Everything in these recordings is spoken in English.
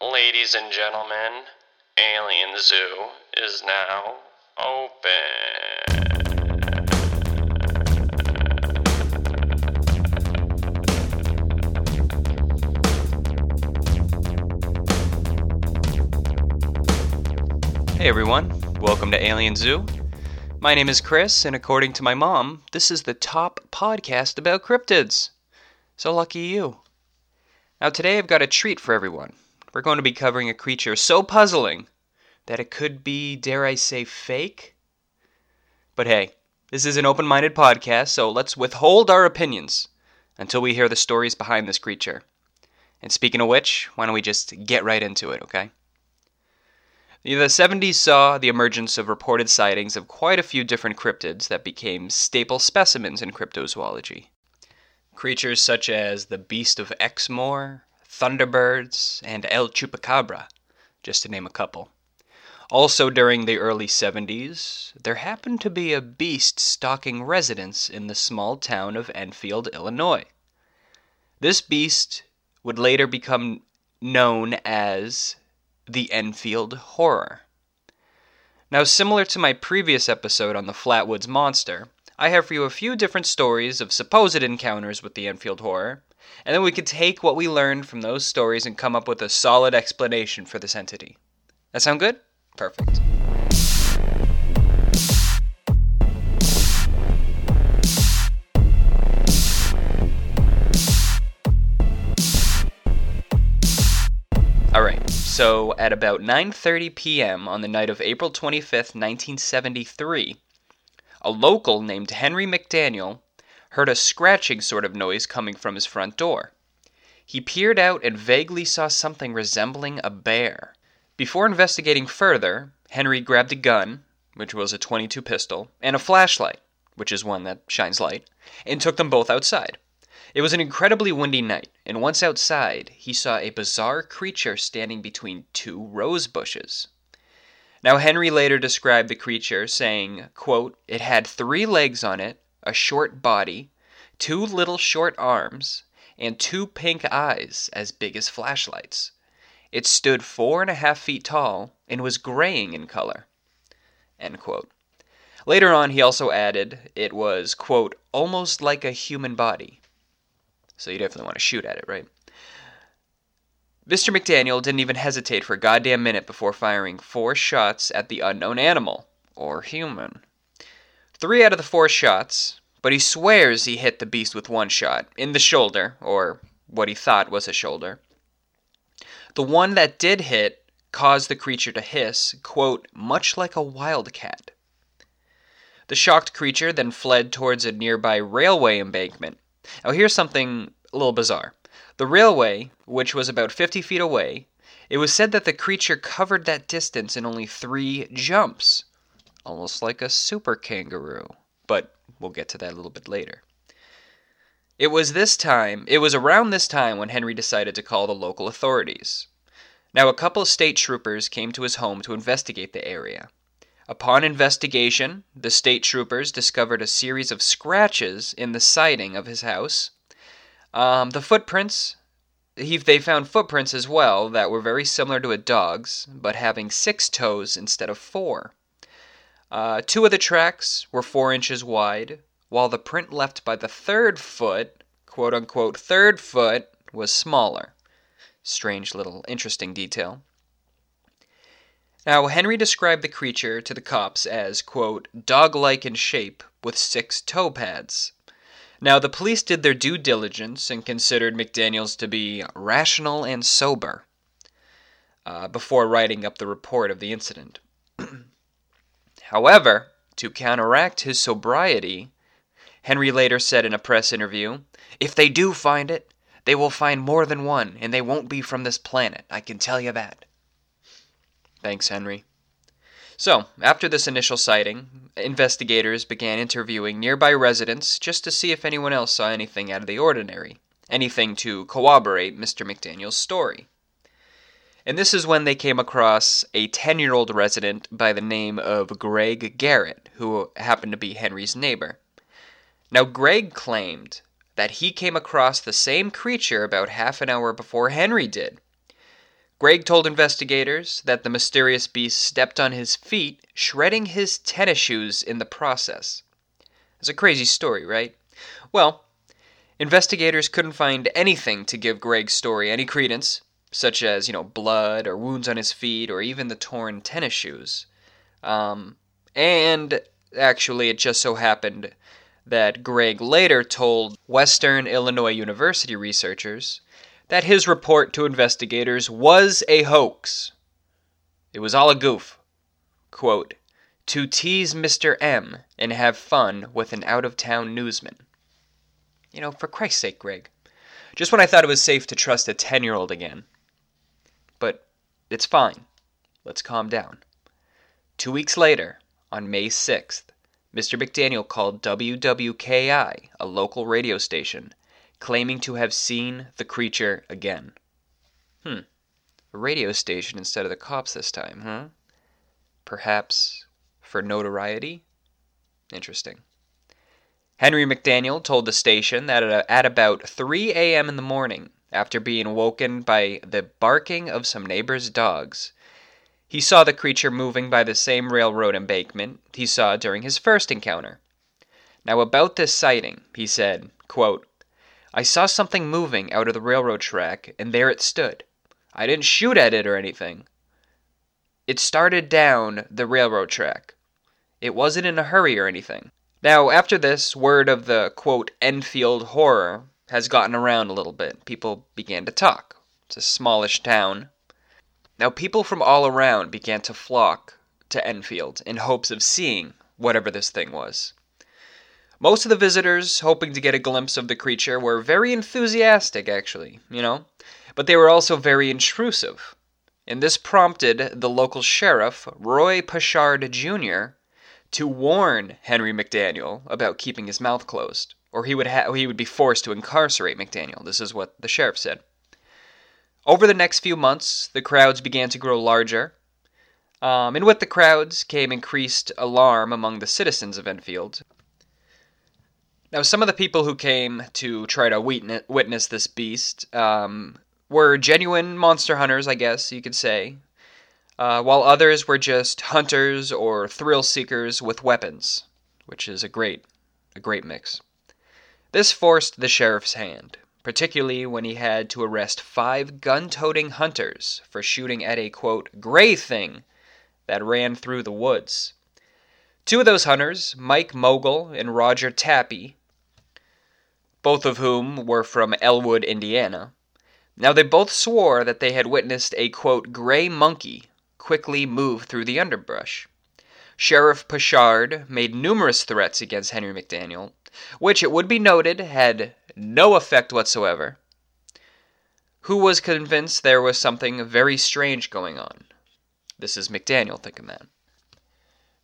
Ladies and gentlemen, Alien Zoo is now open. Hey everyone, welcome to Alien Zoo. My name is Chris, and according to my mom, this is the top podcast about cryptids. So lucky you. Now, today I've got a treat for everyone. We're going to be covering a creature so puzzling that it could be, dare I say, fake? But hey, this is an open minded podcast, so let's withhold our opinions until we hear the stories behind this creature. And speaking of which, why don't we just get right into it, okay? The 70s saw the emergence of reported sightings of quite a few different cryptids that became staple specimens in cryptozoology. Creatures such as the Beast of Exmoor, Thunderbirds, and El Chupacabra, just to name a couple. Also, during the early 70s, there happened to be a beast stalking residents in the small town of Enfield, Illinois. This beast would later become known as the Enfield Horror. Now, similar to my previous episode on the Flatwoods Monster, I have for you a few different stories of supposed encounters with the Enfield Horror, and then we could take what we learned from those stories and come up with a solid explanation for this entity. That sound good? Perfect. Alright, so at about 9:30 p.m. on the night of April 25th, 1973, a local named Henry McDaniel heard a scratching sort of noise coming from his front door. He peered out and vaguely saw something resembling a bear. Before investigating further, Henry grabbed a gun, which was a 22 pistol, and a flashlight, which is one that shines light, and took them both outside. It was an incredibly windy night, and once outside, he saw a bizarre creature standing between two rose bushes. Now Henry later described the creature saying, quote, "It had 3 legs on it, a short body, two little short arms, and two pink eyes as big as flashlights. It stood four and a half feet tall and was graying in color." Later on, he also added it was, quote, almost like a human body. So you definitely want to shoot at it, right? Mr. McDaniel didn't even hesitate for a goddamn minute before firing four shots at the unknown animal, or human. Three out of the four shots, but he swears he hit the beast with one shot, in the shoulder, or what he thought was a shoulder. The one that did hit caused the creature to hiss, quote, much like a wildcat. The shocked creature then fled towards a nearby railway embankment. Now, here's something a little bizarre. The railway, which was about 50 feet away, it was said that the creature covered that distance in only three jumps. Almost like a super kangaroo. But we'll get to that a little bit later. It was this time, it was around this time when Henry decided to call the local authorities. Now, a couple of state troopers came to his home to investigate the area. Upon investigation, the state troopers discovered a series of scratches in the siding of his house. Um, the footprints, he, they found footprints as well that were very similar to a dog's, but having six toes instead of four. Uh, two of the tracks were four inches wide, while the print left by the third foot, quote unquote, third foot, was smaller. Strange little interesting detail. Now, Henry described the creature to the cops as, quote, dog like in shape with six toe pads. Now, the police did their due diligence and considered McDaniels to be rational and sober uh, before writing up the report of the incident. However, to counteract his sobriety, Henry later said in a press interview, If they do find it, they will find more than one, and they won't be from this planet, I can tell you that. Thanks, Henry. So, after this initial sighting, investigators began interviewing nearby residents just to see if anyone else saw anything out of the ordinary, anything to corroborate Mr. McDaniel's story. And this is when they came across a 10 year old resident by the name of Greg Garrett, who happened to be Henry's neighbor. Now, Greg claimed that he came across the same creature about half an hour before Henry did. Greg told investigators that the mysterious beast stepped on his feet, shredding his tennis shoes in the process. It's a crazy story, right? Well, investigators couldn't find anything to give Greg's story any credence, such as, you know, blood or wounds on his feet or even the torn tennis shoes. Um, and actually, it just so happened that Greg later told Western Illinois University researchers that his report to investigators was a hoax. It was all a goof. Quote, to tease Mr. M and have fun with an out of town newsman. You know, for Christ's sake, Greg. Just when I thought it was safe to trust a 10 year old again. But it's fine. Let's calm down. Two weeks later, on May 6th, Mr. McDaniel called WWKI, a local radio station, claiming to have seen the creature again. Hmm. A radio station instead of the cops this time, huh? Perhaps for notoriety? Interesting. Henry McDaniel told the station that at about 3 a.m. in the morning, after being woken by the barking of some neighbors' dogs, he saw the creature moving by the same railroad embankment he saw during his first encounter. Now, about this sighting, he said, quote, I saw something moving out of the railroad track, and there it stood. I didn't shoot at it or anything. It started down the railroad track. It wasn't in a hurry or anything. Now, after this, word of the quote Enfield horror has gotten around a little bit. People began to talk. It's a smallish town. Now, people from all around began to flock to Enfield in hopes of seeing whatever this thing was. Most of the visitors, hoping to get a glimpse of the creature, were very enthusiastic, actually, you know, but they were also very intrusive. And this prompted the local sheriff, Roy Poshard Jr., to warn Henry McDaniel about keeping his mouth closed, or he would ha- he would be forced to incarcerate McDaniel. This is what the sheriff said. Over the next few months, the crowds began to grow larger, um, and with the crowds came increased alarm among the citizens of Enfield. Now, some of the people who came to try to witness this beast um, were genuine monster hunters, I guess you could say, uh, while others were just hunters or thrill seekers with weapons, which is a great, a great mix. This forced the sheriff's hand, particularly when he had to arrest five gun toting hunters for shooting at a quote, gray thing that ran through the woods. Two of those hunters, Mike Mogul and Roger Tappy, both of whom were from Elwood, Indiana. Now they both swore that they had witnessed a quote, gray monkey quickly move through the underbrush. Sheriff Poshard made numerous threats against Henry McDaniel, which it would be noted had no effect whatsoever. Who was convinced there was something very strange going on? This is McDaniel thinking that.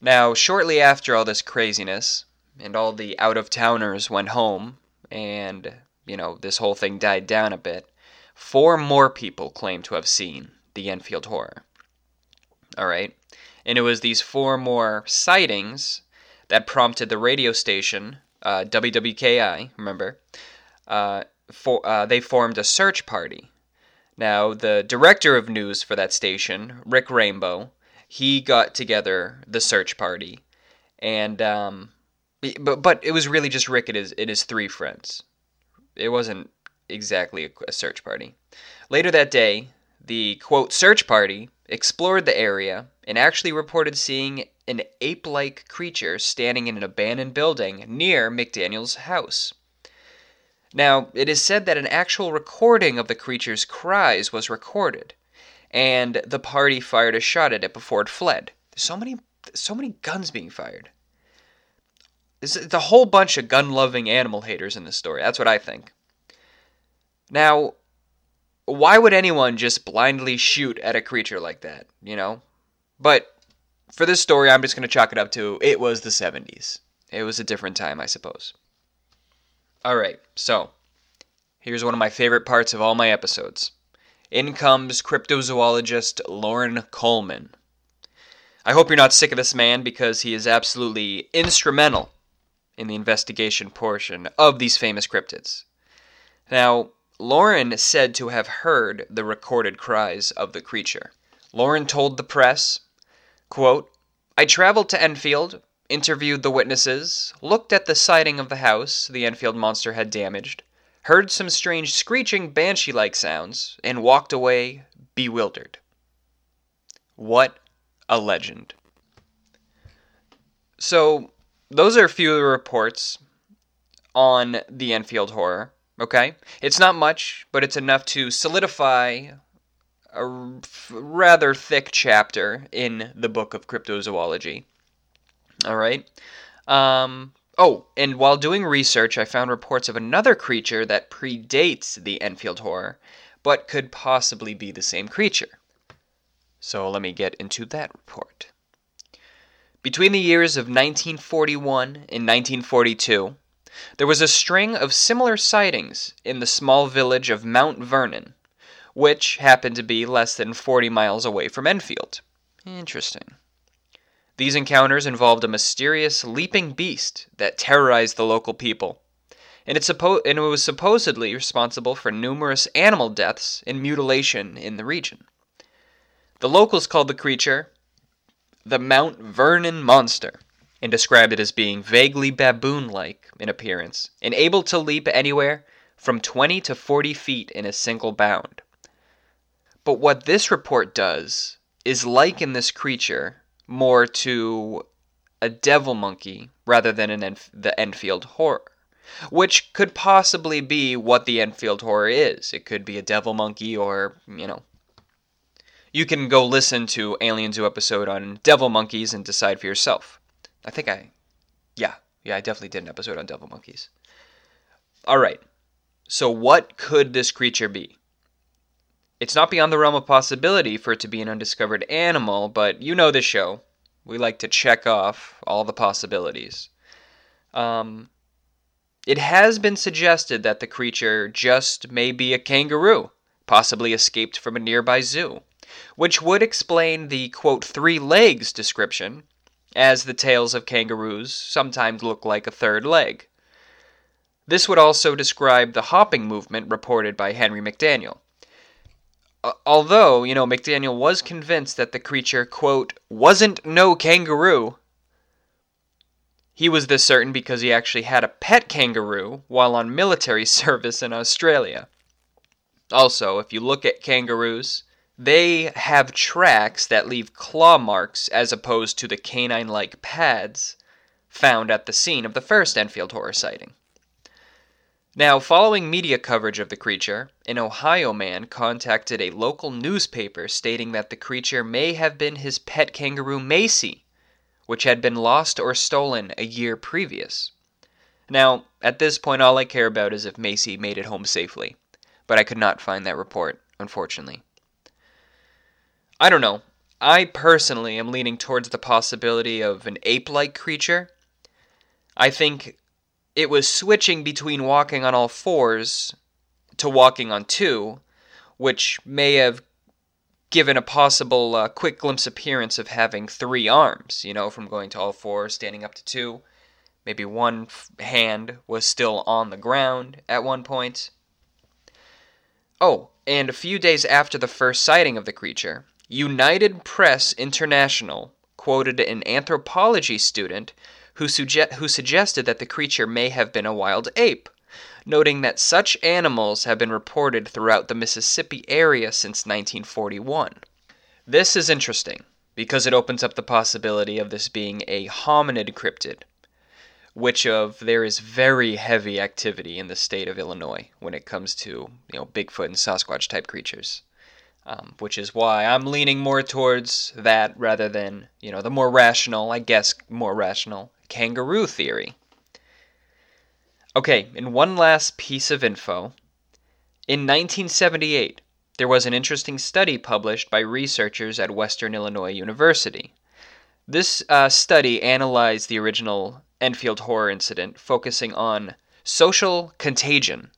Now, shortly after all this craziness, and all the out of towners went home, and, you know, this whole thing died down a bit, four more people claimed to have seen the Enfield Horror. All right? And it was these four more sightings that prompted the radio station, uh, WWKI, remember, uh, for, uh, they formed a search party. Now, the director of news for that station, Rick Rainbow, he got together the search party. And um, but but it was really just Rick and his and his three friends. It wasn't exactly a, a search party. Later that day, the quote search party explored the area and actually reported seeing an ape-like creature standing in an abandoned building near McDaniel's house. Now, it is said that an actual recording of the creature's cries was recorded, and the party fired a shot at it before it fled. There's so many so many guns being fired. It's a whole bunch of gun loving animal haters in this story. That's what I think. Now, why would anyone just blindly shoot at a creature like that, you know? But for this story, I'm just going to chalk it up to it was the 70s. It was a different time, I suppose. Alright, so here's one of my favorite parts of all my episodes. In comes cryptozoologist Loren Coleman. I hope you're not sick of this man because he is absolutely instrumental in the investigation portion of these famous cryptids. Now, Loren said to have heard the recorded cries of the creature. Loren told the press, quote, I traveled to Enfield, interviewed the witnesses, looked at the siding of the house the Enfield monster had damaged, heard some strange screeching banshee like sounds, and walked away bewildered. What a legend. So, those are a few reports on the Enfield horror. Okay? It's not much, but it's enough to solidify a rather thick chapter in the book of cryptozoology. All right? Um, oh, and while doing research, I found reports of another creature that predates the Enfield horror, but could possibly be the same creature. So let me get into that report. Between the years of 1941 and 1942, there was a string of similar sightings in the small village of Mount Vernon, which happened to be less than 40 miles away from Enfield. Interesting. These encounters involved a mysterious leaping beast that terrorized the local people, and it, suppo- and it was supposedly responsible for numerous animal deaths and mutilation in the region. The locals called the creature the Mount Vernon Monster and described it as being vaguely baboon like in appearance and able to leap anywhere from 20 to 40 feet in a single bound. But what this report does is liken this creature more to a devil monkey rather than an Enf- the Enfield horror, which could possibly be what the Enfield horror is. It could be a devil monkey or, you know, you can go listen to Alien Zoo episode on devil monkeys and decide for yourself. I think I, yeah, yeah, I definitely did an episode on devil monkeys. All right. So what could this creature be? It's not beyond the realm of possibility for it to be an undiscovered animal, but you know the show. We like to check off all the possibilities. Um, it has been suggested that the creature just may be a kangaroo, possibly escaped from a nearby zoo which would explain the quote three legs description, as the tails of kangaroos sometimes look like a third leg. This would also describe the hopping movement reported by Henry McDaniel. Although, you know, McDaniel was convinced that the creature, quote, wasn't no kangaroo. He was this certain because he actually had a pet kangaroo while on military service in Australia. Also, if you look at kangaroos, they have tracks that leave claw marks as opposed to the canine like pads found at the scene of the first Enfield horror sighting. Now, following media coverage of the creature, an Ohio man contacted a local newspaper stating that the creature may have been his pet kangaroo Macy, which had been lost or stolen a year previous. Now, at this point, all I care about is if Macy made it home safely, but I could not find that report, unfortunately. I don't know. I personally am leaning towards the possibility of an ape like creature. I think it was switching between walking on all fours to walking on two, which may have given a possible uh, quick glimpse appearance of having three arms, you know, from going to all fours, standing up to two. Maybe one f- hand was still on the ground at one point. Oh, and a few days after the first sighting of the creature, United Press International quoted an anthropology student who, suge- who suggested that the creature may have been a wild ape, noting that such animals have been reported throughout the Mississippi area since 1941. This is interesting because it opens up the possibility of this being a hominid cryptid, which of there is very heavy activity in the state of Illinois when it comes to you know Bigfoot and Sasquatch type creatures um, which is why I'm leaning more towards that rather than, you know, the more rational, I guess, more rational kangaroo theory. Okay, and one last piece of info. In 1978, there was an interesting study published by researchers at Western Illinois University. This uh, study analyzed the original Enfield horror incident, focusing on social contagion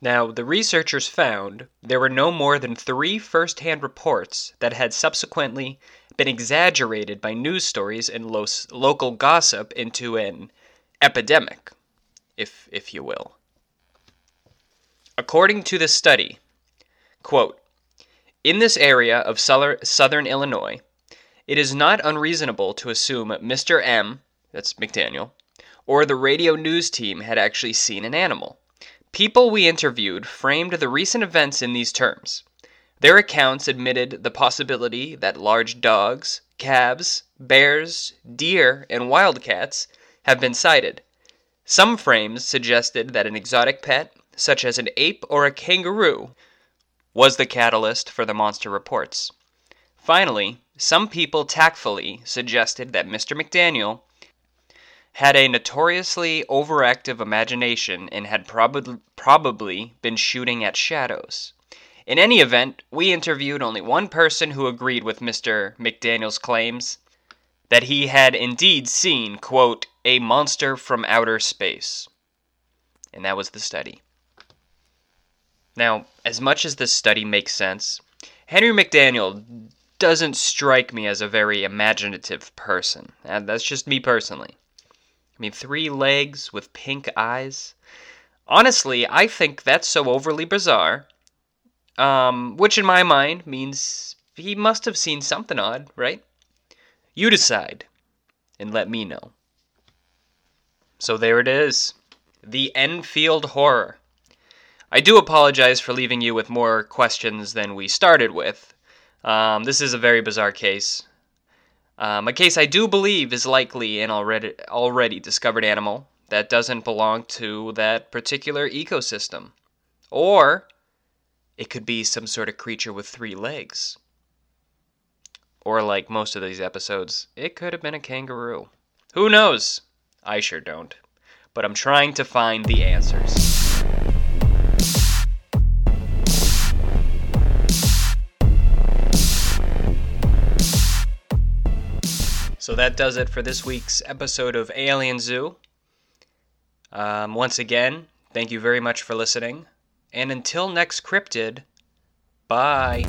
now, the researchers found there were no more than three first hand reports that had subsequently been exaggerated by news stories and lo- local gossip into an epidemic, if, if you will. According to the study, quote, in this area of southern Illinois, it is not unreasonable to assume Mr. M, that's McDaniel, or the radio news team had actually seen an animal. People we interviewed framed the recent events in these terms. Their accounts admitted the possibility that large dogs, calves, bears, deer, and wildcats have been sighted. Some frames suggested that an exotic pet, such as an ape or a kangaroo, was the catalyst for the monster reports. Finally, some people tactfully suggested that Mr. McDaniel had a notoriously overactive imagination and had prob- probably been shooting at shadows. In any event, we interviewed only one person who agreed with Mr. McDaniel's claims that he had indeed seen, quote, a monster from outer space. And that was the study. Now, as much as this study makes sense, Henry McDaniel doesn't strike me as a very imaginative person. And that's just me personally. I mean, three legs with pink eyes. Honestly, I think that's so overly bizarre. Um, which in my mind means he must have seen something odd, right? You decide and let me know. So there it is. The Enfield Horror. I do apologize for leaving you with more questions than we started with. Um, this is a very bizarre case. Um, a case I do believe is likely an already already discovered animal that doesn't belong to that particular ecosystem. Or it could be some sort of creature with three legs. Or like most of these episodes, it could have been a kangaroo. Who knows? I sure don't. But I'm trying to find the answers. So that does it for this week's episode of Alien Zoo. Um, once again, thank you very much for listening. And until next cryptid, bye.